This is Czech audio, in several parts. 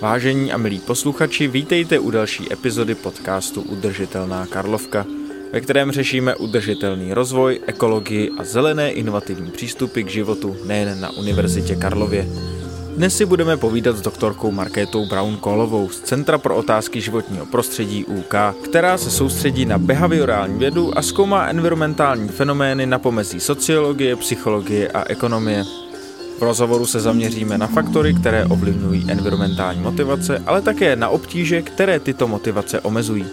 Vážení a milí posluchači, vítejte u další epizody podcastu Udržitelná Karlovka, ve kterém řešíme udržitelný rozvoj, ekologii a zelené inovativní přístupy k životu nejen na Univerzitě Karlově. Dnes si budeme povídat s doktorkou Markétou Brown Kolovou z Centra pro otázky životního prostředí UK, která se soustředí na behaviorální vědu a zkoumá environmentální fenomény na pomezí sociologie, psychologie a ekonomie. V rozhovoru se zaměříme na faktory, které ovlivňují environmentální motivace, ale také na obtíže, které tyto motivace omezují.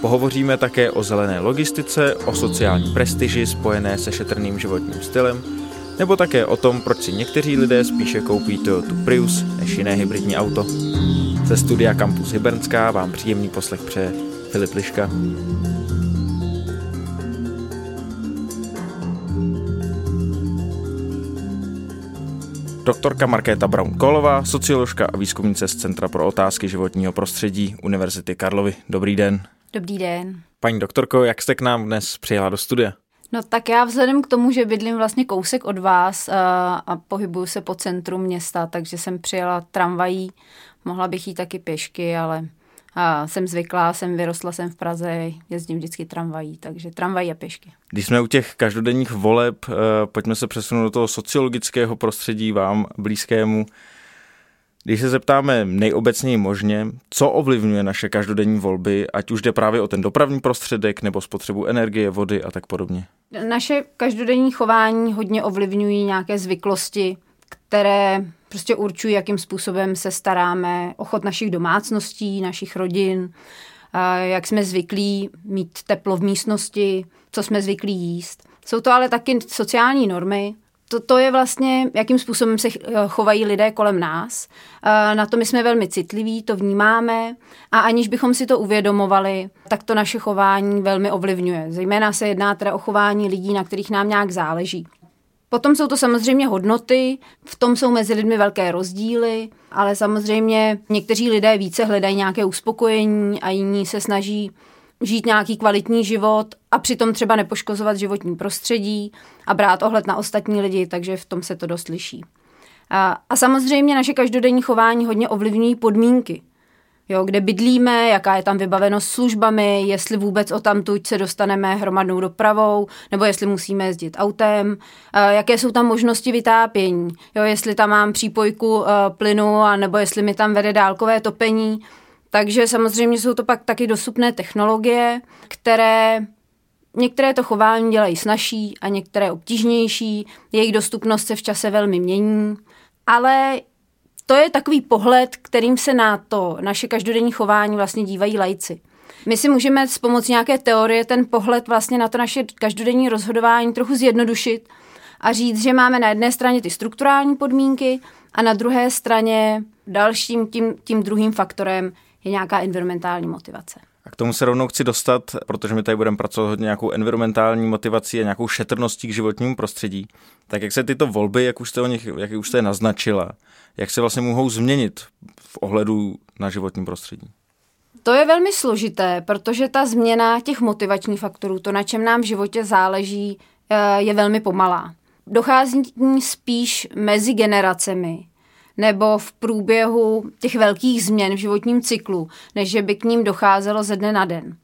Pohovoříme také o zelené logistice, o sociální prestiži spojené se šetrným životním stylem, nebo také o tom, proč si někteří lidé spíše koupí Toyota Prius než jiné hybridní auto. Ze studia Campus Hybernská vám příjemný poslech přeje Filip Liška. Doktorka Markéta Brown-Kolová, socioložka a výzkumnice z Centra pro otázky životního prostředí Univerzity Karlovy. Dobrý den. Dobrý den. Paní doktorko, jak jste k nám dnes přijela do studia? No tak já vzhledem k tomu, že bydlím vlastně kousek od vás a, eh, a pohybuju se po centru města, takže jsem přijela tramvají, mohla bych jít taky pěšky, ale a jsem zvyklá, jsem vyrostla jsem v Praze, jezdím vždycky tramvají, takže tramvají a pěšky. Když jsme u těch každodenních voleb, eh, pojďme se přesunout do toho sociologického prostředí vám blízkému. Když se zeptáme nejobecněji možně, co ovlivňuje naše každodenní volby, ať už jde právě o ten dopravní prostředek nebo spotřebu energie, vody a tak podobně. Naše každodenní chování hodně ovlivňují nějaké zvyklosti, které prostě určují, jakým způsobem se staráme o chod našich domácností, našich rodin, jak jsme zvyklí mít teplo v místnosti, co jsme zvyklí jíst. Jsou to ale taky sociální normy, to, to je vlastně, jakým způsobem se chovají lidé kolem nás. Na to my jsme velmi citliví, to vnímáme a aniž bychom si to uvědomovali, tak to naše chování velmi ovlivňuje. Zejména se jedná teda o chování lidí, na kterých nám nějak záleží. Potom jsou to samozřejmě hodnoty, v tom jsou mezi lidmi velké rozdíly, ale samozřejmě někteří lidé více hledají nějaké uspokojení a jiní se snaží žít nějaký kvalitní život a přitom třeba nepoškozovat životní prostředí a brát ohled na ostatní lidi, takže v tom se to dost liší. A, a samozřejmě naše každodenní chování hodně ovlivňují podmínky. Jo, kde bydlíme, jaká je tam vybavenost službami, jestli vůbec o tamtuť se dostaneme hromadnou dopravou, nebo jestli musíme jezdit autem, jaké jsou tam možnosti vytápění, jo, jestli tam mám přípojku plynu, a nebo jestli mi tam vede dálkové topení. Takže samozřejmě jsou to pak taky dostupné technologie, které Některé to chování dělají snažší a některé obtížnější, jejich dostupnost se v čase velmi mění, ale to je takový pohled, kterým se na to naše každodenní chování vlastně dívají lajci. My si můžeme s pomocí nějaké teorie ten pohled vlastně na to naše každodenní rozhodování trochu zjednodušit a říct, že máme na jedné straně ty strukturální podmínky a na druhé straně dalším tím, tím druhým faktorem je nějaká environmentální motivace. A k tomu se rovnou chci dostat, protože my tady budeme pracovat hodně nějakou environmentální motivací a nějakou šetrností k životnímu prostředí. Tak jak se tyto volby, jak už jste o nich, jak už jste naznačila, jak se vlastně mohou změnit v ohledu na životní prostředí? To je velmi složité, protože ta změna těch motivačních faktorů, to, na čem nám v životě záleží, eh, je velmi pomalá. Dochází spíš mezi generacemi nebo v průběhu těch velkých změn v životním cyklu, než že by k ním docházelo ze dne na den.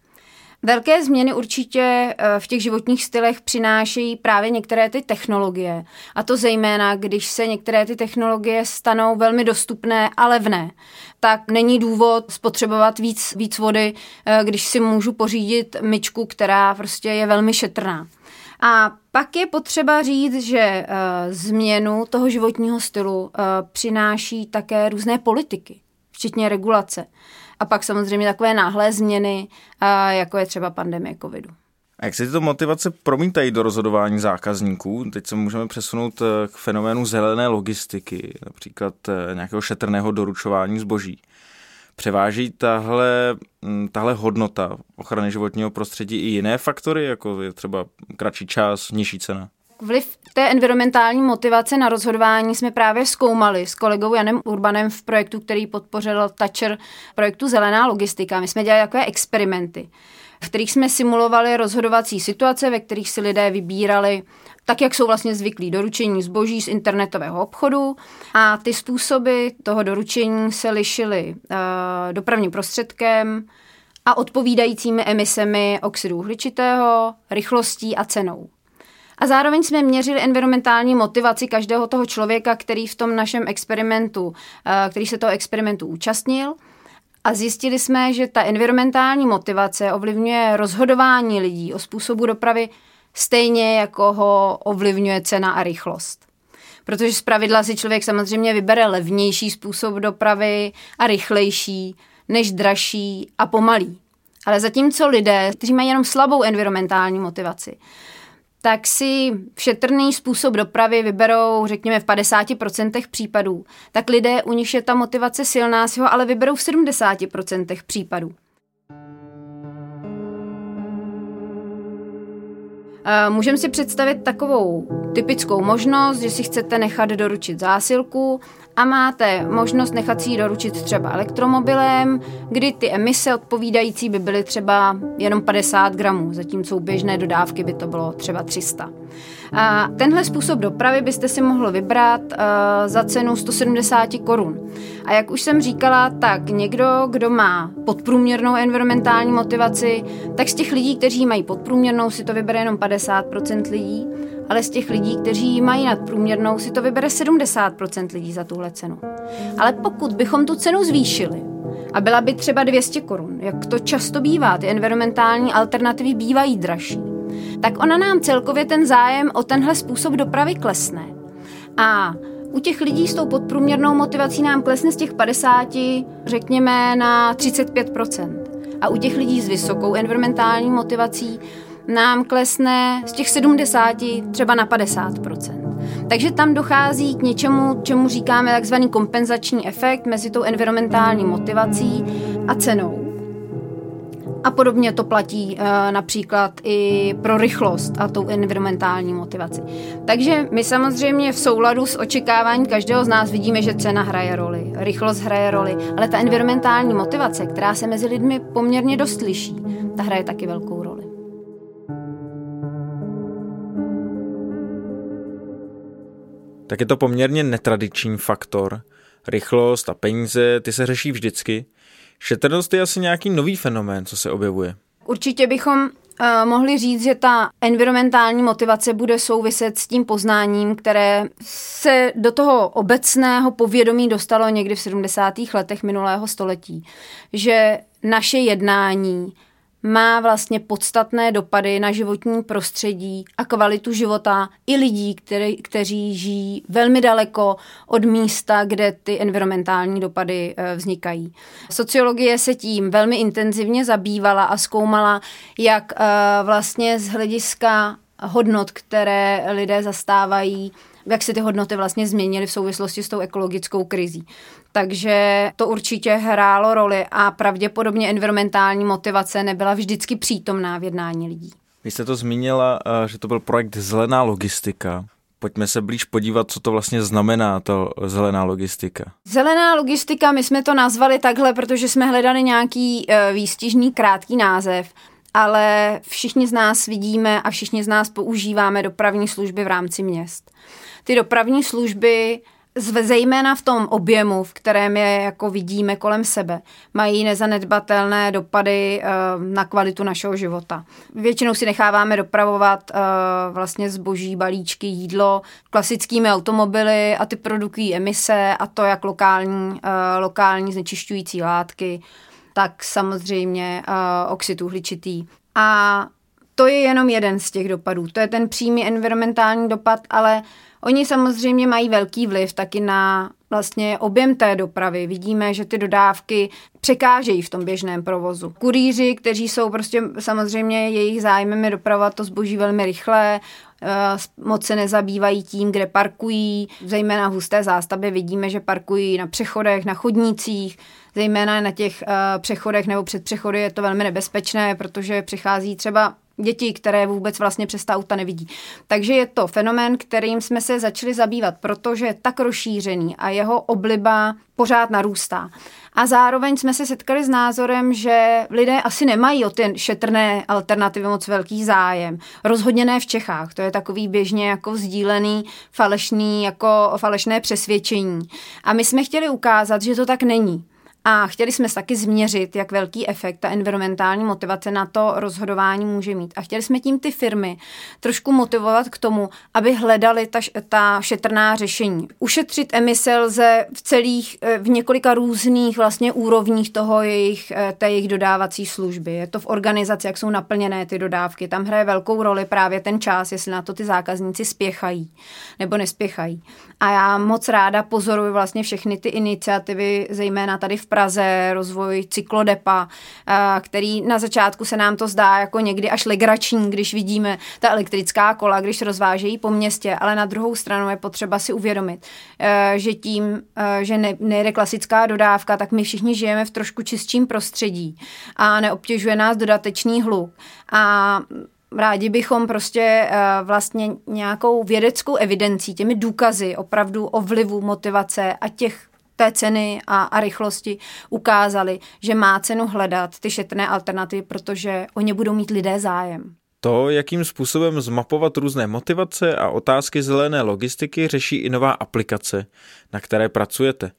Velké změny určitě eh, v těch životních stylech přinášejí právě některé ty technologie. A to zejména, když se některé ty technologie stanou velmi dostupné a levné. Tak není důvod spotřebovat víc, víc vody, eh, když si můžu pořídit myčku, která prostě je velmi šetrná. A pak je potřeba říct, že uh, změnu toho životního stylu přináší také různé politiky, včetně regulace. A pak samozřejmě takové náhlé změny, jako je třeba pandemie covidu. A jak se tyto motivace promítají do rozhodování zákazníků? Teď se můžeme přesunout k fenoménu zelené logistiky, například nějakého šetrného doručování zboží. Převáží tahle, mm, tahle hodnota ochrany životního prostředí i jiné faktory, jako je třeba kratší čas, nižší cena? Vliv té environmentální motivace na rozhodování jsme právě zkoumali s kolegou Janem Urbanem v projektu, který podpořil Thatcher projektu Zelená logistika. My jsme dělali takové experimenty. v kterých jsme simulovali rozhodovací situace, ve kterých si lidé vybírali tak, jak jsou vlastně zvyklí doručení zboží z internetového obchodu a ty způsoby toho doručení se lišily uh, dopravním prostředkem a odpovídajícími emisemi oxidu uhličitého, rychlostí a cenou. A zároveň jsme měřili environmentální motivaci každého toho člověka, který v tom našem experimentu, eh, který se toho experimentu účastnil. A zjistili jsme, že ta environmentální motivace ovlivňuje rozhodování lidí o způsobu dopravy stejně jako ho ovlivňuje cena a rychlost. Protože z pravidla si člověk samozřejmě vybere levnější způsob dopravy a rychlejší, než dražší a pomalý. Ale zatímco lidé, kteří mají jenom slabou environmentální motivaci, tak si šetrný způsob dopravy vyberou, řekněme, v 50% případů. Tak lidé, u nich je ta motivace silná, si ho ale vyberou v 70% případů. Můžeme si představit takovou typickou možnost, že si chcete nechat doručit zásilku a máte možnost nechat si ji doručit třeba elektromobilem, kdy ty emise odpovídající by byly třeba jenom 50 gramů, zatímco u běžné dodávky by to bylo třeba 300. A tenhle způsob dopravy byste si mohl vybrat uh, za cenu 170 korun. A jak už jsem říkala, tak někdo, kdo má podprůměrnou environmentální motivaci, tak z těch lidí, kteří mají podprůměrnou, si to vybere jenom 50% lidí, ale z těch lidí, kteří mají nadprůměrnou, si to vybere 70% lidí za tuhle cenu. Ale pokud bychom tu cenu zvýšili, a byla by třeba 200 korun, jak to často bývá, ty environmentální alternativy bývají dražší, tak ona nám celkově ten zájem o tenhle způsob dopravy klesne. A u těch lidí s tou podprůměrnou motivací nám klesne z těch 50, řekněme, na 35%. A u těch lidí s vysokou environmentální motivací nám klesne z těch 70 třeba na 50%. Takže tam dochází k něčemu, čemu říkáme takzvaný kompenzační efekt mezi tou environmentální motivací a cenou. A podobně to platí e, například i pro rychlost a tou environmentální motivaci. Takže my samozřejmě v souladu s očekáváním každého z nás vidíme, že cena hraje roli, rychlost hraje roli, ale ta environmentální motivace, která se mezi lidmi poměrně dost liší, ta hraje taky velkou Tak je to poměrně netradiční faktor. Rychlost a peníze, ty se řeší vždycky. Šetrnost je asi nějaký nový fenomén, co se objevuje. Určitě bychom uh, mohli říct, že ta environmentální motivace bude souviset s tím poznáním, které se do toho obecného povědomí dostalo někdy v 70. letech minulého století. Že naše jednání má vlastně podstatné dopady na životní prostředí a kvalitu života i lidí, který, kteří žijí velmi daleko od místa, kde ty environmentální dopady eh, vznikají. Sociologie se tím velmi intenzivně zabývala a zkoumala, jak eh, vlastně z hlediska hodnot, které lidé zastávají, jak se ty hodnoty vlastně změnily v souvislosti s tou ekologickou krizí. Takže to určitě hrálo roli a pravděpodobně environmentální motivace nebyla vždycky přítomná v jednání lidí. Vy jste to zmínila, eh, že to byl projekt Zelená logistika. Pojďme se blíž podívat, co to vlastně znamená, to zelená logistika. Zelená logistika, my jsme to nazvali takhle, protože jsme hledali nějaký uh, výstižný krátký název, ale všichni z nás vidíme a všichni z nás používáme dopravní služby v rámci měst. Ty dopravní služby zejména v tom objemu, v kterém je jako vidíme kolem sebe, mají nezanedbatelné dopady uh, na kvalitu našeho života. Většinou si necháváme dopravovat uh, vlastně zboží, balíčky, jídlo klasickými automobily a ty produkují emise a to jak lokální, uh, lokální znečišťující látky, tak samozřejmě oxid uhličitý. A to je jenom jeden z těch dopadů. To je ten přímý environmentální dopad, ale Oni samozřejmě mají velký vliv taky na vlastně objem té dopravy. Vidíme, že ty dodávky překážejí v tom běžném provozu. Kurýři, kteří jsou prostě samozřejmě jejich zájmem je dopravovat to zboží velmi rychle, eh, moc se nezabývají tím, kde parkují. Zejména v husté zástavbě vidíme, že parkují na přechodech, na chodnících, zejména na těch uh, přechodech nebo před přechody je to velmi nebezpečné, protože přichází třeba děti, které vůbec vlastně přes ta auta nevidí. Takže je to fenomén, kterým jsme se začali zabývat, protože je tak rozšířený a jeho obliba pořád narůstá. A zároveň jsme se setkali s názorem, že lidé asi nemají o ty šetrné alternativy moc velký zájem. Rozhodně ne v Čechách. To je takový běžně jako sdílený falešný, jako falešné přesvědčení. A my jsme chtěli ukázat, že to tak není. A chtěli jsme taky změřit, jak velký efekt ta environmentální motivace na to rozhodování může mít. A chtěli jsme tím ty firmy trošku motivovat k tomu, aby hledali ta, ta šetrná řešení. Ušetřit emise lze v celých, eh, v několika různých vlastně úrovních toho jejich, eh, té jejich dodávací služby. Je to v organizaci, jak jsou naplněné ty dodávky. Tam hraje velkou roli právě ten čas, jestli na to ty zákazníci spěchají nebo nespěchají. A já moc ráda pozoruji vlastně všechny ty iniciativy, zejména tady v Praze, rozvoj cyklodepa, který na začátku se nám to zdá jako někdy až legrační, když vidíme ta elektrická kola, když rozvážejí po městě, ale na druhou stranu je potřeba si uvědomit, že tím, že ne, nejde klasická dodávka, tak my všichni žijeme v trošku čistším prostředí a neobtěžuje nás dodatečný hluk. A rádi bychom prostě vlastně nějakou vědeckou evidencí, těmi důkazy opravdu o vlivu motivace a těch té ceny a, a rychlosti ukázali, že má cenu hledat ty šetrné alternativy, protože o ně budou mít lidé zájem. To, jakým způsobem zmapovat různé motivace a otázky zelené logistiky, řeší i nová aplikace, na které pracujete.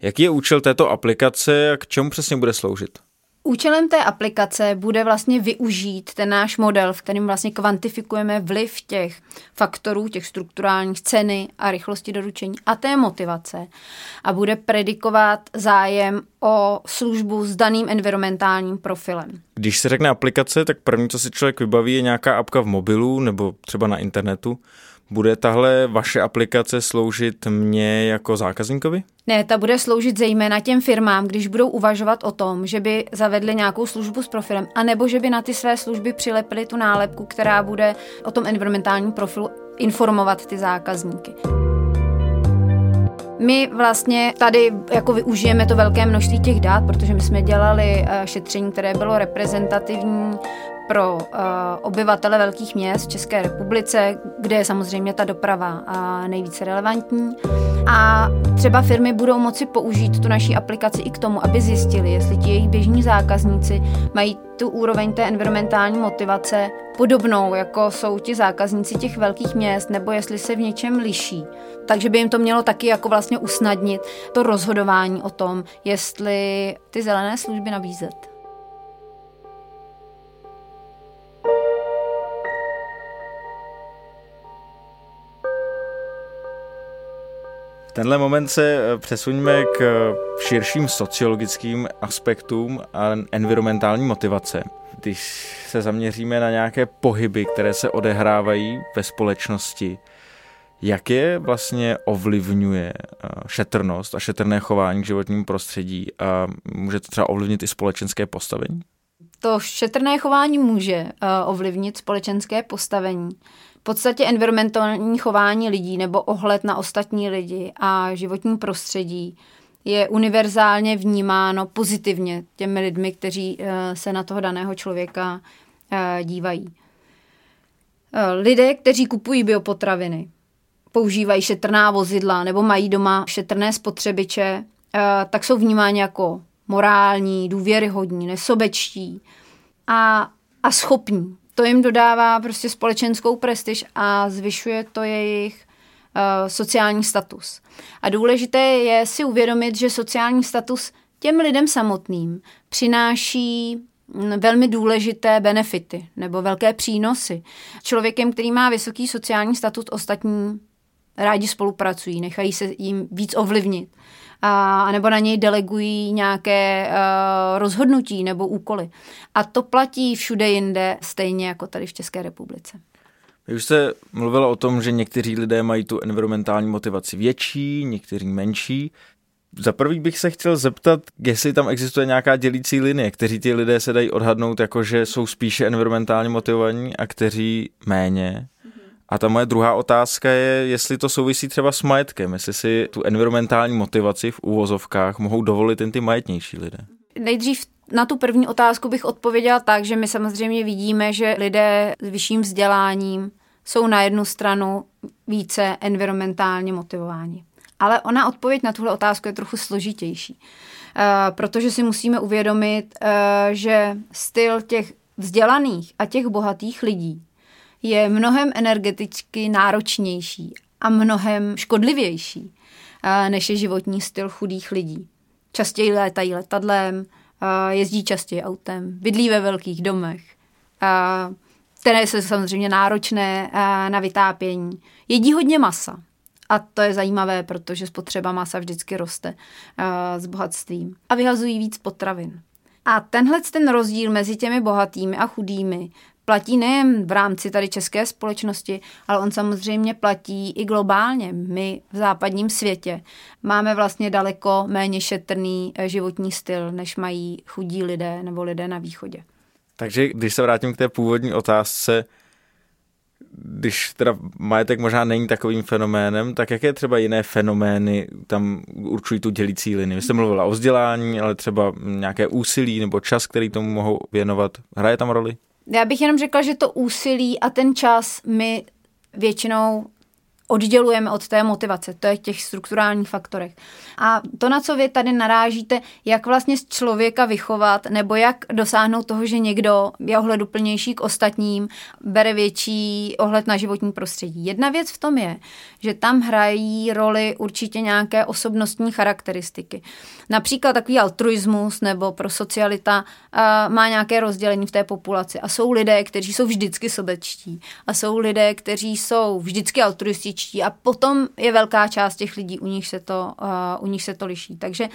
Jaký je účel této aplikace a k čemu přesně bude sloužit? Účelem té aplikace bude vlastně využít ten náš model, v kterým vlastně kvantifikujeme vliv těch faktorů, těch strukturálních ceny a rychlosti doručení a té motivace a bude predikovat zájem o službu s daným environmentálním profilem. Když se řekne aplikace, tak první, co si člověk vybaví, je nějaká apka v mobilu nebo třeba na internetu. Bude tahle vaše aplikace sloužit mně jako zákazníkovi? Ne, ta bude sloužit zejména těm firmám, když budou uvažovat o tom, že by zavedli nějakou službu s profilem, anebo že by na ty své služby přilepili tu nálepku, která bude o tom environmentálním profilu informovat ty zákazníky. My vlastně tady jako využijeme to velké množství těch dat, protože my jsme dělali eh, šetření, které bylo reprezentativní pro uh, obyvatele velkých měst v České republice, kde je samozřejmě ta doprava uh, nejvíce relevantní. A třeba firmy budou moci použít tu naší aplikaci i k tomu, aby zjistili, jestli ti jejich běžní zákazníci mají tu úroveň té environmentální motivace podobnou, jako jsou ti zákazníci těch velkých měst, nebo jestli se v něčem liší. Takže by jim to mělo taky jako vlastně usnadnit to rozhodování o tom, jestli ty zelené služby nabízet. Tenhle moment se eh, přesuňme k eh, širším sociologickým aspektům a environmentální motivace. Když se zaměříme na nějaké pohyby, které se odehrávají ve společnosti, jak je vlastně ovlivňuje eh, šetrnost a šetrné chování k životnímu prostředí a může to třeba ovlivnit i společenské postavení? To šetrné chování může ovlivnit společenské postavení podstatě environmentální chování lidí nebo ohled na ostatní lidi a životní prostředí je univerzálně vnímáno pozitivně těmi lidmi, kteří eh, se na toho daného člověka eh, dívají. Eh, lidé, kteří kupují biopotraviny, používají šetrná vozidla nebo mají doma šetrné spotřebiče, tak jsou vnímáni jako morální, důvěryhodní, nesobečtí a, a schopní to jim dodává prostě společenskou prestiž a zvyšuje to jejich uh, sociální status. A důležité je si uvědomit, že sociální status těm lidem samotným přináší mm, velmi důležité benefity nebo velké přínosy. Člověkem, který má vysoký sociální statut, ostatní rádi spolupracují, nechají se jim víc ovlivnit a nebo na něj delegují nějaké uh, rozhodnutí nebo úkoly. A to platí všude jinde, stejně jako tady v České republice. Vy už jste mluvila o tom, že někteří lidé mají tu environmentální motivaci větší, někteří menší. Za prvý bych se chtěl zeptat, jestli tam existuje nějaká dělící linie, kteří ty lidé se dají odhadnout, jako že jsou spíše environmentálně motivovaní a kteří méně. A ta moje druhá otázka je, jestli to souvisí třeba s majetkem, jestli si tu environmentální motivaci v úvozovkách mohou dovolit jen ty majetnější lidé. nejdřív na tu první otázku bych odpověděla tak, že my samozřejmě vidíme, že lidé s vyšším vzděláním jsou na jednu stranu více environmentálně motivováni. Ale ona odpověď na tuhle otázku je trochu složitější, uh, protože si musíme uvědomit, uh, že styl těch vzdělaných a těch bohatých lidí je mnohem energeticky náročnější a mnohem škodlivější, uh, než je životní styl chudých lidí. Častěji létají letadlem, jezdí častěji autem, bydlí ve velkých domech, které jsou samozřejmě náročné na vytápění. Jedí hodně masa. A to je zajímavé, protože spotřeba masa vždycky roste s bohatstvím. A vyhazují víc potravin. A tenhle ten rozdíl mezi těmi bohatými a chudými platí nejen v rámci tady české společnosti, ale on samozřejmě platí i globálně. My v západním světě máme vlastně daleko méně šetrný eh, životní styl, než mají chudí lidé nebo lidé na východě. Takže když se vrátím k té původní otázce, když teda majetek možná není takovým fenoménem, tak jaké třeba jiné fenomény tam určují tu dělící linii? Vy jste mluvila o vzdělání, ale třeba nějaké úsilí nebo čas, který tomu mohou věnovat. Hraje tam roli? Já bych jenom řekla, že to úsilí a ten čas my většinou oddělujeme od té motivace, to je těch strukturálních faktorech. A to, na co vy tady narážíte, jak vlastně z člověka vychovat, nebo jak dosáhnout toho, že někdo je ohleduplnější k ostatním, bere větší ohled na životní prostředí. Jedna věc v tom je, že tam hrají roli určitě nějaké osobnostní charakteristiky. Například takový altruismus nebo prosocialita uh, má nějaké rozdělení v té populaci. A jsou lidé, kteří jsou vždycky sobečtí. A jsou lidé, kteří jsou vždycky altruističtí. A potom je velká část těch lidí, u nich se to, uh, u nich se to liší. Takže uh,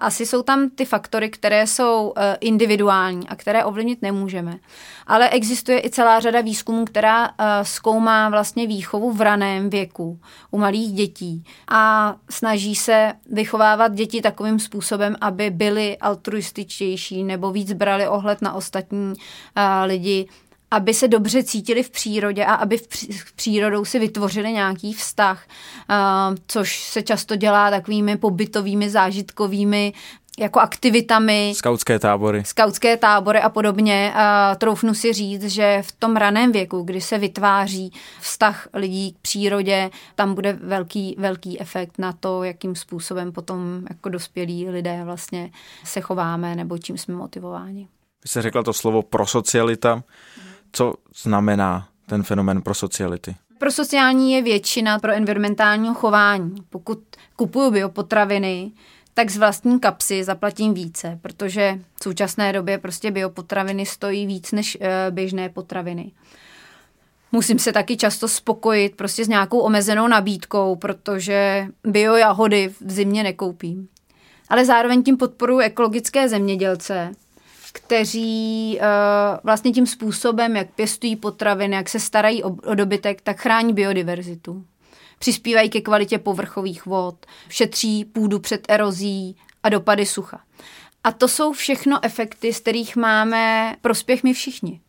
asi jsou tam ty faktory, které jsou uh, individuální a které ovlivnit nemůžeme. Ale existuje i celá řada výzkumů, která uh, zkoumá vlastně výchovu v raném věku u malých dětí a snaží se vychovávat děti takovým způsobem, aby byly altruističtější nebo víc brali ohled na ostatní uh, lidi, aby se dobře cítili v přírodě a aby v přírodou si vytvořili nějaký vztah, uh, což se často dělá takovými pobytovými, zážitkovými jako aktivitami. Skautské tábory. Skautské tábory a podobně. A troufnu si říct, že v tom raném věku, kdy se vytváří vztah lidí k přírodě, tam bude velký, velký efekt na to, jakým způsobem potom jako dospělí lidé vlastně se chováme nebo čím jsme motivováni. Vy jste řekla to slovo prosocialita. Co znamená ten fenomén prosociality? Prosociální je většina pro environmentálního chování. Pokud kupuju biopotraviny, tak z vlastní kapsy zaplatím více, protože v současné době prostě biopotraviny stojí víc než e, běžné potraviny. Musím se taky často spokojit prostě s nějakou omezenou nabídkou, protože bio jahody v zimě nekoupím. Ale zároveň tím podporuji ekologické zemědělce, kteří uh, vlastně tím způsobem, jak pěstují potraviny, jak se starají o, dobytek, tak chrání biodiverzitu přispívají ke kvalitě povrchových vod, šetří půdu před erozí a dopady sucha. A to jsou všechno efekty, z kterých máme prospěch my všichni.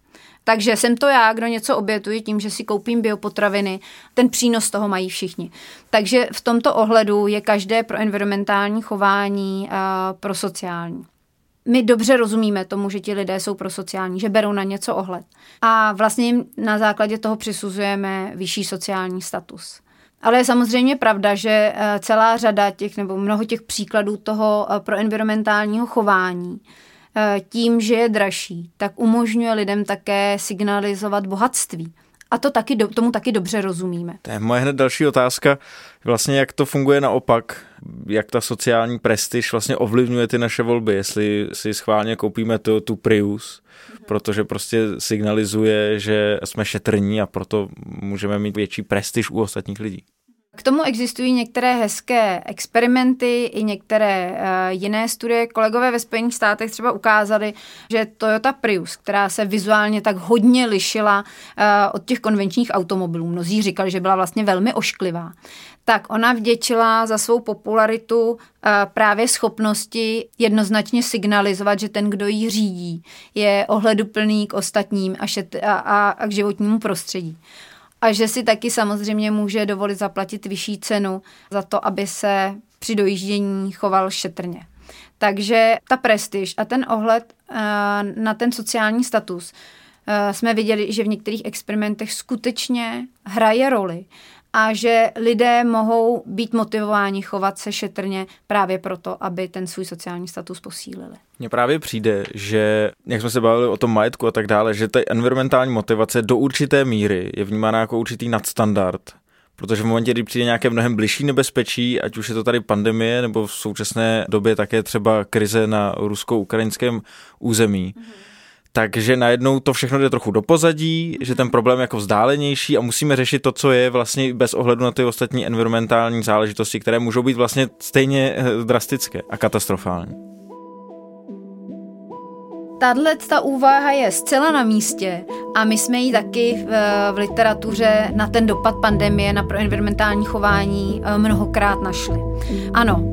Takže jsem to já, kdo něco obětuji tím, že si koupím biopotraviny. Ten přínos toho mají všichni. Takže v tomto ohledu je každé pro environmentální chování a pro sociální. My dobře rozumíme tomu, že ti lidé jsou pro sociální, že berou na něco ohled. A vlastně jim na základě toho přisuzujeme vyšší sociální status. Ale je samozřejmě pravda, že eh, celá řada těch nebo mnoho těch příkladů toho eh, pro environmentálního chování eh, tím, že je dražší, tak umožňuje lidem také signalizovat bohatství. A to taky, tomu taky dobře rozumíme. To je moje hned další otázka. Vlastně jak to funguje naopak? Jak ta sociální prestiž vlastně ovlivňuje ty naše volby? Jestli si schválně koupíme tu, tu Prius, protože prostě signalizuje, že jsme šetrní a proto můžeme mít větší prestiž u ostatních lidí. K tomu existují některé hezké experimenty i některé uh, jiné studie. Kolegové ve Spojených státech třeba ukázali, že Toyota Prius, která se vizuálně tak hodně lišila uh, od těch konvenčních automobilů, mnozí říkali, že byla vlastně velmi ošklivá, tak ona vděčila za svou popularitu uh, právě schopnosti jednoznačně signalizovat, že ten, kdo ji řídí, je ohleduplný k ostatním a, šet, a, a, a k životnímu prostředí a že si taky samozřejmě může dovolit zaplatit vyšší cenu za to, aby se při dojíždění choval šetrně. Takže ta prestiž a ten ohled uh, na ten sociální status uh, jsme viděli, že v některých experimentech skutečně hraje roli a že lidé mohou být motivováni chovat se šetrně právě proto, aby ten svůj sociální status posílili. Mně právě přijde, že, jak jsme se bavili o tom majetku a tak dále, že ta environmentální motivace do určité míry je vnímána jako určitý nadstandard. Protože v momentě, kdy přijde nějaké mnohem bližší nebezpečí, ať už je to tady pandemie, nebo v současné době také třeba krize na rusko-ukrajinském území, mm-hmm takže najednou to všechno jde trochu do pozadí, že ten problém je jako vzdálenější a musíme řešit to, co je vlastně bez ohledu na ty ostatní environmentální záležitosti, které můžou být vlastně stejně eh, drastické a katastrofální. Tahle ta úvaha je zcela na místě a my jsme ji taky v, v literatuře na ten dopad pandemie na proenvironmentální chování eh, mnohokrát našli. Ano,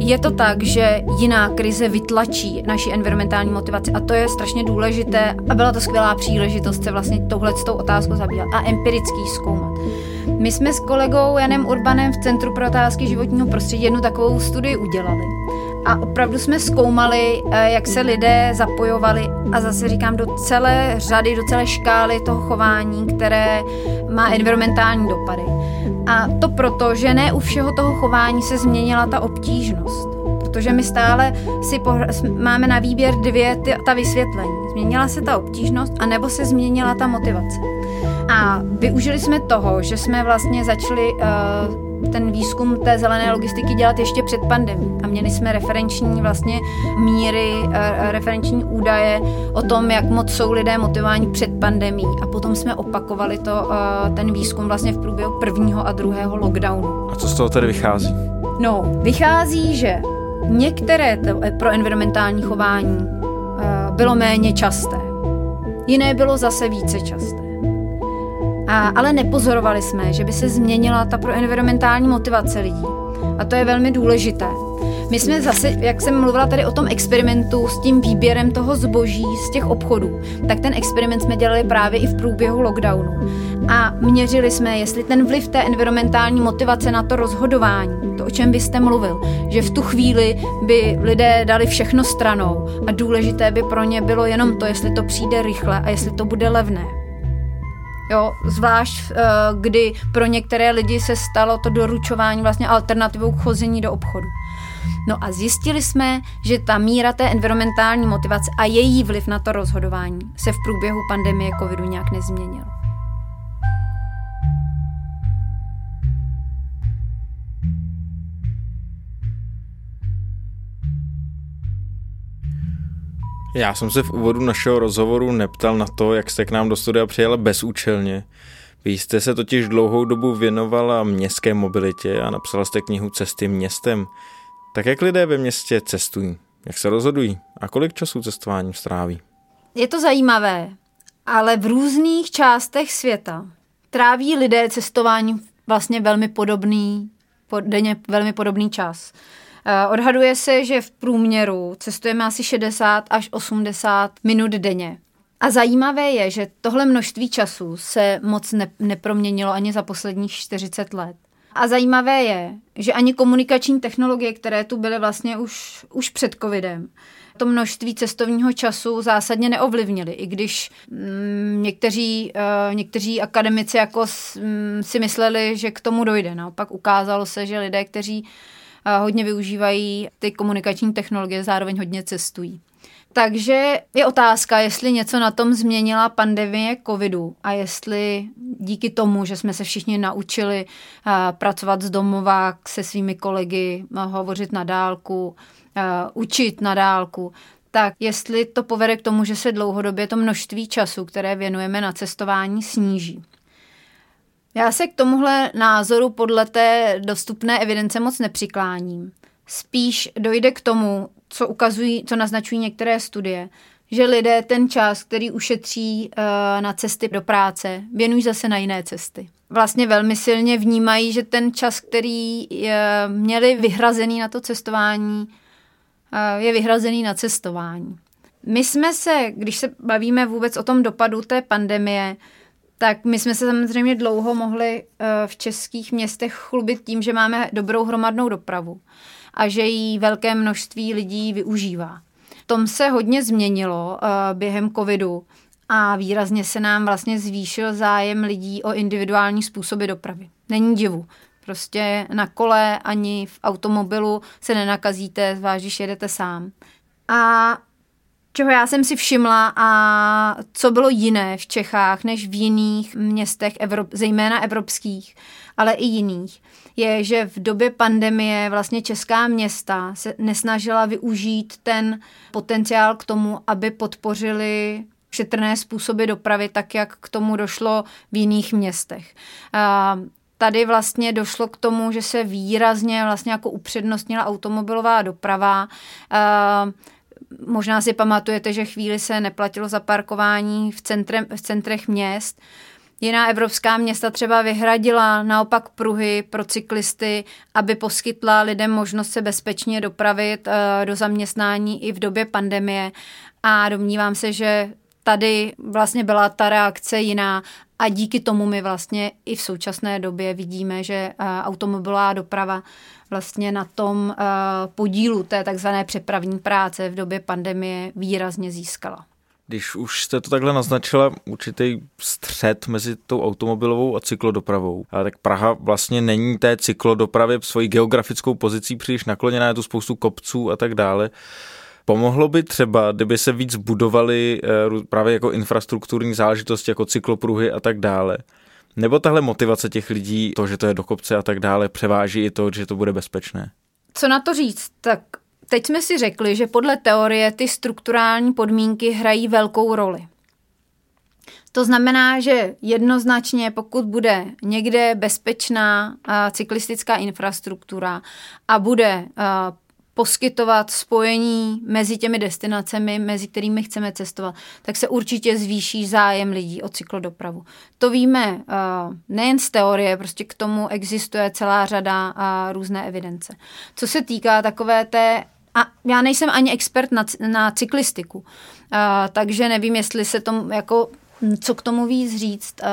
je to tak, že jiná krize vytlačí naši environmentální motivaci a to je strašně důležité a byla to skvělá příležitost se vlastně touhle s tou otázkou zabývat a empirický zkoumat. My jsme s kolegou Janem Urbanem v Centru pro otázky životního prostředí jednu takovou studii udělali. A opravdu jsme zkoumali, eh, jak se lidé zapojovali a zase říkám do celé řady, do celé škály toho chování, které má environmentální dopady. A to proto, že ne u všeho toho chování se změnila ta obtížnost. Protože my stále si máme na výběr dvě ty, ta vysvětlení. Změnila se ta obtížnost, anebo se změnila ta motivace. A využili jsme toho, že jsme vlastně začali uh, ten výzkum té zelené logistiky dělat ještě před pandemí. A měli jsme referenční vlastně míry, eh, referenční údaje o tom, jak moc jsou lidé motivováni před pandemí. A potom jsme opakovali to, eh, ten výzkum vlastně v průběhu prvního a druhého lockdownu. A co z toho tedy vychází? No, vychází, že některé to eh, pro environmentální chování bylo méně časté. Jiné bylo zase více časté. A, ale nepozorovali jsme, že by se změnila ta proenvironmentální motivace lidí. A to je velmi důležité. My jsme zase, jak jsem mluvila tady o tom experimentu s tím výběrem toho zboží z těch obchodů, tak ten experiment jsme dělali právě i v průběhu lockdownu. A měřili jsme, jestli ten vliv té environmentální motivace na to rozhodování, to, o čem byste mluvil, že v tu chvíli by lidé dali všechno stranou a důležité by pro ně bylo jenom to, jestli to přijde rychle a jestli to bude levné. Jo, zvlášť eh, kdy pro některé lidi se stalo to doručování vlastně alternativou k chození do obchodu. No a zjistili jsme, že ta míra té environmentální motivace a její vliv na to rozhodování se v průběhu pandemie covidu nějak nezměnil. Já jsem se v úvodu našeho rozhovoru neptal na to, jak jste k nám do studia přijela bezúčelně. Vy jste se totiž dlouhou dobu věnovala městské mobilitě a napsala jste knihu Cesty městem. Tak jak lidé ve městě cestují? Jak se rozhodují? A kolik času cestování stráví? Je to zajímavé, ale v různých částech světa tráví lidé cestování vlastně velmi podobný, denně velmi podobný čas. Eh, odhaduje se, že v průměru cestujeme asi 60 až 80 minut denně. A zajímavé je, že tohle množství času se moc ne- neproměnilo ani za posledních 40 let. A zajímavé je, že ani komunikační technologie, které tu byly vlastně už, už před covidem, to množství cestovního času zásadně neovlivnili, i když mm, někteří, uh, někteří akademici jako s, mm, si mysleli, že k tomu dojde. Naopak ukázalo se, že lidé, kteří hodně využívají ty komunikační technologie, zároveň hodně cestují. Takže je otázka, jestli něco na tom změnila pandemie covidu a jestli díky tomu, že jsme se všichni naučili pracovat z domova se svými kolegy, hovořit na dálku, učit na dálku, tak jestli to povede k tomu, že se dlouhodobě to množství času, které věnujeme na cestování, sníží. Já se k tomuhle názoru podle té dostupné evidence moc nepřikláním. Spíš dojde k tomu, co ukazují, co naznačují některé studie, že lidé ten čas, který ušetří uh, na cesty do práce, věnují zase na jiné cesty. Vlastně velmi silně vnímají, že ten čas, který je, měli vyhrazený na to cestování, uh, je vyhrazený na cestování. My jsme se, když se bavíme vůbec o tom dopadu té pandemie, tak my jsme se samozřejmě dlouho mohli eh, v českých městech chlubit tím, že máme dobrou hromadnou dopravu. a že ji velké množství lidí využívá. Tom se hodně změnilo uh, během covidu a výrazně se nám vlastně zvýšil zájem lidí o individuální způsoby dopravy. Není divu. Prostě na kole ani v automobilu se nenakazíte, zvlášť když jedete sám. A čeho já jsem si všimla a co bylo jiné v Čechách než v jiných městech, Evrop, zejména evropských, ale i jiných, je, že v době pandemie vlastně česká města se nesnažila využít ten potenciál k tomu, aby podpořili šetrné způsoby dopravy, tak jak k tomu došlo v jiných městech. Tady vlastně došlo k tomu, že se výrazně vlastně jako upřednostnila automobilová doprava. Možná si pamatujete, že chvíli se neplatilo za parkování v, centre, v centrech měst. Jiná evropská města třeba vyhradila naopak pruhy pro cyklisty, aby poskytla lidem možnost se bezpečně dopravit do zaměstnání i v době pandemie. A domnívám se, že tady vlastně byla ta reakce jiná a díky tomu my vlastně i v současné době vidíme, že eh, automobilová doprava vlastně na tom eh, podílu té takzvané přepravní práce v době pandemie výrazně získala. Když už jste to takhle naznačila, určitý střed mezi tou automobilovou a cyklodopravou, a tak Praha vlastně není té cyklodopravě svojí geografickou pozicí příliš nakloněná, je tu spoustu kopců a tak dále. Pomohlo by třeba, kdyby se víc budovaly eh, právě jako infrastrukturní záležitosti, jako cyklopruhy a tak dále. Nebo tahle motivace těch lidí, to, že to je do kopce a tak dále, převáží i to, že to bude bezpečné? Co na to říct? Tak teď jsme si řekli, že podle teorie ty strukturální podmínky hrají velkou roli. To znamená, že jednoznačně, pokud bude někde bezpečná cyklistická infrastruktura a bude poskytovat spojení mezi těmi destinacemi, mezi kterými chceme cestovat, tak se určitě zvýší zájem lidí o cyklodopravu. To víme uh, nejen z teorie, prostě k tomu existuje celá řada uh, různé evidence. Co se týká takové té a já nejsem ani expert na, na cyklistiku, uh, takže nevím, jestli se tomu jako co k tomu víc říct. Uh,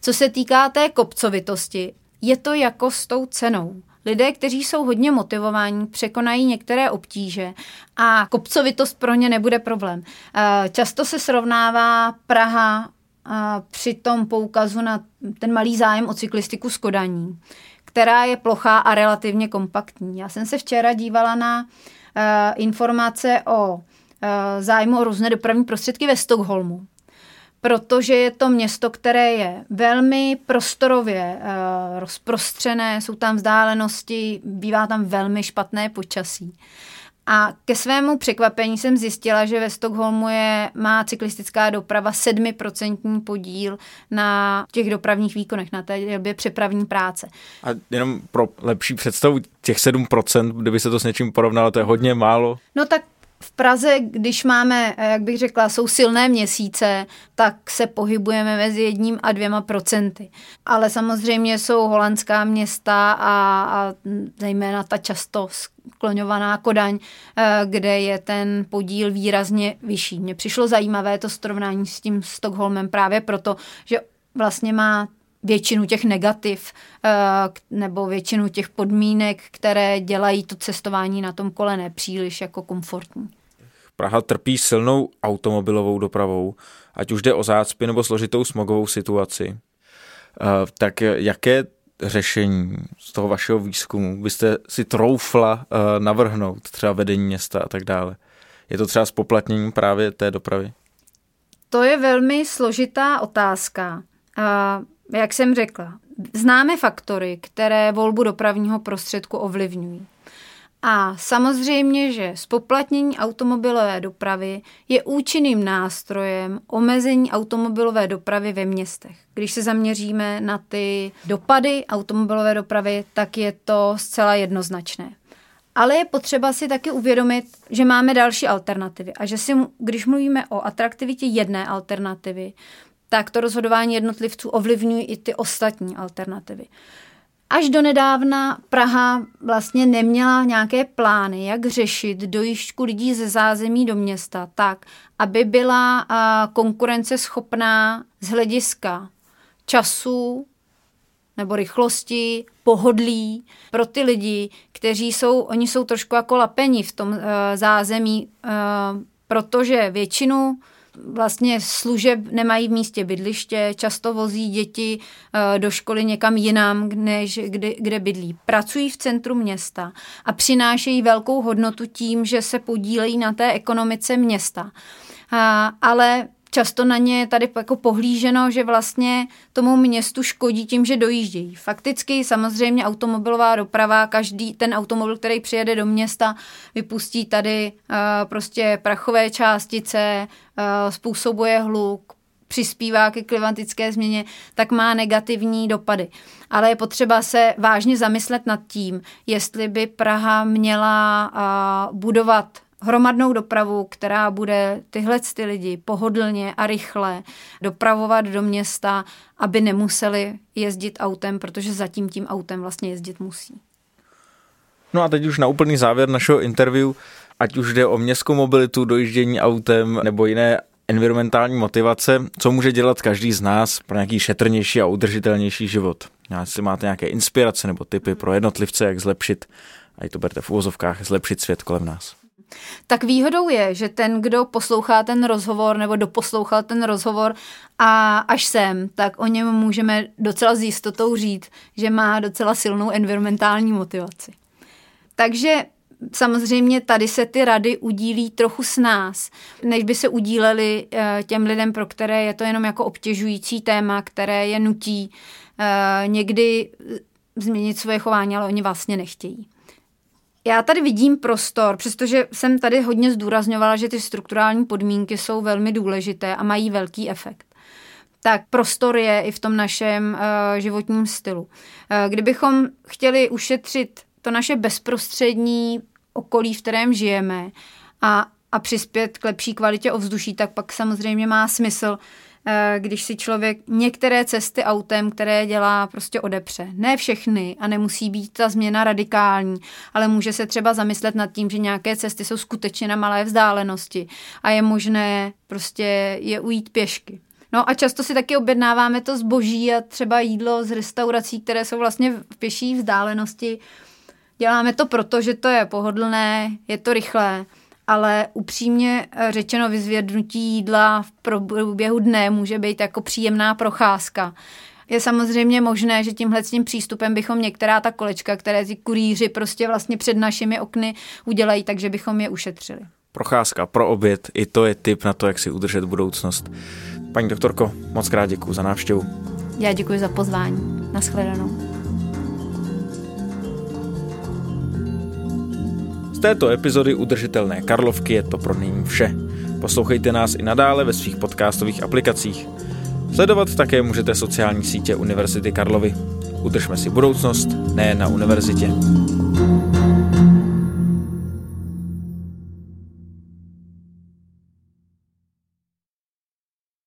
co se týká té kopcovitosti, je to jako s tou cenou. Lidé, kteří jsou hodně motivovaní, překonají některé obtíže a kopcovitost pro ně nebude problém. Eh, často se srovnává Praha eh, při tom poukazu na ten malý zájem o cyklistiku s Kodaní, která je plochá a relativně kompaktní. Já jsem se včera dívala na eh, informace o zájmu o různé dopravní prostředky ve Stockholmu protože je to město, které je velmi prostorově uh, rozprostřené, jsou tam vzdálenosti, bývá tam velmi špatné počasí. A ke svému překvapení jsem zjistila, že ve Stockholmu je, má cyklistická doprava 7% podíl na těch dopravních výkonech, na té dělbě přepravní práce. A jenom pro lepší představu, těch 7%, kdyby se to s něčím porovnalo, to je hodně málo? No tak v Praze, když máme, jak bych řekla, jsou silné měsíce, tak se pohybujeme mezi jedním a dvěma procenty. Ale samozřejmě jsou holandská města a, a zejména ta často skloňovaná Kodaň, eh, kde je ten podíl výrazně vyšší. Mně přišlo zajímavé to srovnání s tím Stockholmem právě proto, že vlastně má většinu těch negativ eh, nebo většinu těch podmínek, které dělají to cestování na tom kole nepříliš jako komfortní. Praha trpí silnou automobilovou dopravou, ať už jde o zácpy nebo složitou smogovou situaci. Eh, tak jaké řešení z toho vašeho výzkumu byste si troufla eh, navrhnout, třeba vedení města a tak dále? Je to třeba spoplatnění právě té dopravy? To je velmi složitá otázka jak jsem řekla, známe faktory, které volbu dopravního prostředku ovlivňují. A samozřejmě, že spoplatnění automobilové dopravy je účinným nástrojem omezení automobilové dopravy ve městech. Když se zaměříme na ty dopady automobilové dopravy, tak je to zcela jednoznačné. Ale je potřeba si taky uvědomit, že máme další alternativy a že si, když mluvíme o atraktivitě jedné alternativy, tak to rozhodování jednotlivců ovlivňují i ty ostatní alternativy. Až do nedávna Praha vlastně neměla nějaké plány, jak řešit dojížďku lidí ze zázemí do města tak, aby byla konkurenceschopná z hlediska času nebo rychlosti, pohodlí pro ty lidi, kteří jsou, oni jsou trošku jako lapeni v tom uh, zázemí, uh, protože většinu vlastně služeb nemají v místě bydliště, často vozí děti eh, do školy někam jinam, než kde, kde bydlí. Pracují v centru města a přinášejí velkou hodnotu tím, že se podílejí na té ekonomice města. Ale často na ně je tady jako pohlíženo, že vlastně tomu městu škodí tím, že dojíždějí. Fakticky samozřejmě automobilová doprava, každý ten automobil, který přijede do města, vypustí tady uh, prostě prachové částice, uh, způsobuje hluk, přispívá ke klimatické změně, tak má negativní dopady. Ale je potřeba se vážně zamyslet nad tím, jestli by Praha měla uh, budovat hromadnou dopravu, která bude tyhle ty lidi pohodlně a rychle dopravovat do města, aby nemuseli jezdit autem, protože zatím tím autem vlastně jezdit musí. No a teď už na úplný závěr našeho interview, ať už jde o městskou mobilitu, dojíždění autem nebo jiné environmentální motivace, co může dělat každý z nás pro nějaký šetrnější a udržitelnější život. Jestli máte nějaké inspirace nebo typy pro jednotlivce, jak zlepšit, a i to berte v úvozovkách, zlepšit svět kolem nás. Tak výhodou je, že ten, kdo poslouchá ten rozhovor nebo doposlouchal ten rozhovor a až sem, tak o něm můžeme docela s jistotou říct, že má docela silnou environmentální motivaci. Takže samozřejmě tady se ty rady udílí trochu s nás, než by se udíleli eh, těm lidem, pro které je to jenom jako obtěžující téma, které je nutí eh, někdy změnit svoje chování, ale oni vlastně nechtějí. Já tady vidím prostor, přestože jsem tady hodně zdůrazňovala, že ty strukturální podmínky jsou velmi důležité a mají velký efekt. Tak prostor je i v tom našem uh, životním stylu. Uh, kdybychom chtěli ušetřit to naše bezprostřední okolí, v kterém žijeme a, a přispět k lepší kvalitě ovzduší, tak pak samozřejmě má smysl když si člověk některé cesty autem, které dělá, prostě odepře. Ne všechny a nemusí být ta změna radikální, ale může se třeba zamyslet nad tím, že nějaké cesty jsou skutečně na malé vzdálenosti a je možné prostě je ujít pěšky. No a často si taky objednáváme to zboží a třeba jídlo z restaurací, které jsou vlastně v pěší vzdálenosti. Děláme to proto, že to je pohodlné, je to rychlé ale upřímně eh, řečeno vyzvědnutí jídla v průběhu dne může být jako příjemná procházka. Je samozřejmě možné, že tímhle tím přístupem bychom některá ta kolečka, které ty kurýři prostě vlastně před našimi okny udělají, takže bychom je ušetřili. Procházka pro oběd, i to je tip na to, jak si udržet budoucnost. Paní doktorko, moc krát děkuji za návštěvu. Já děkuji za pozvání. Naschledanou. Této epizody Udržitelné Karlovky je to pro nyní vše. Poslouchejte nás i nadále ve svých podcastových aplikacích. Sledovat také můžete sociální sítě Univerzity Karlovy. Udržme si budoucnost, ne na univerzitě.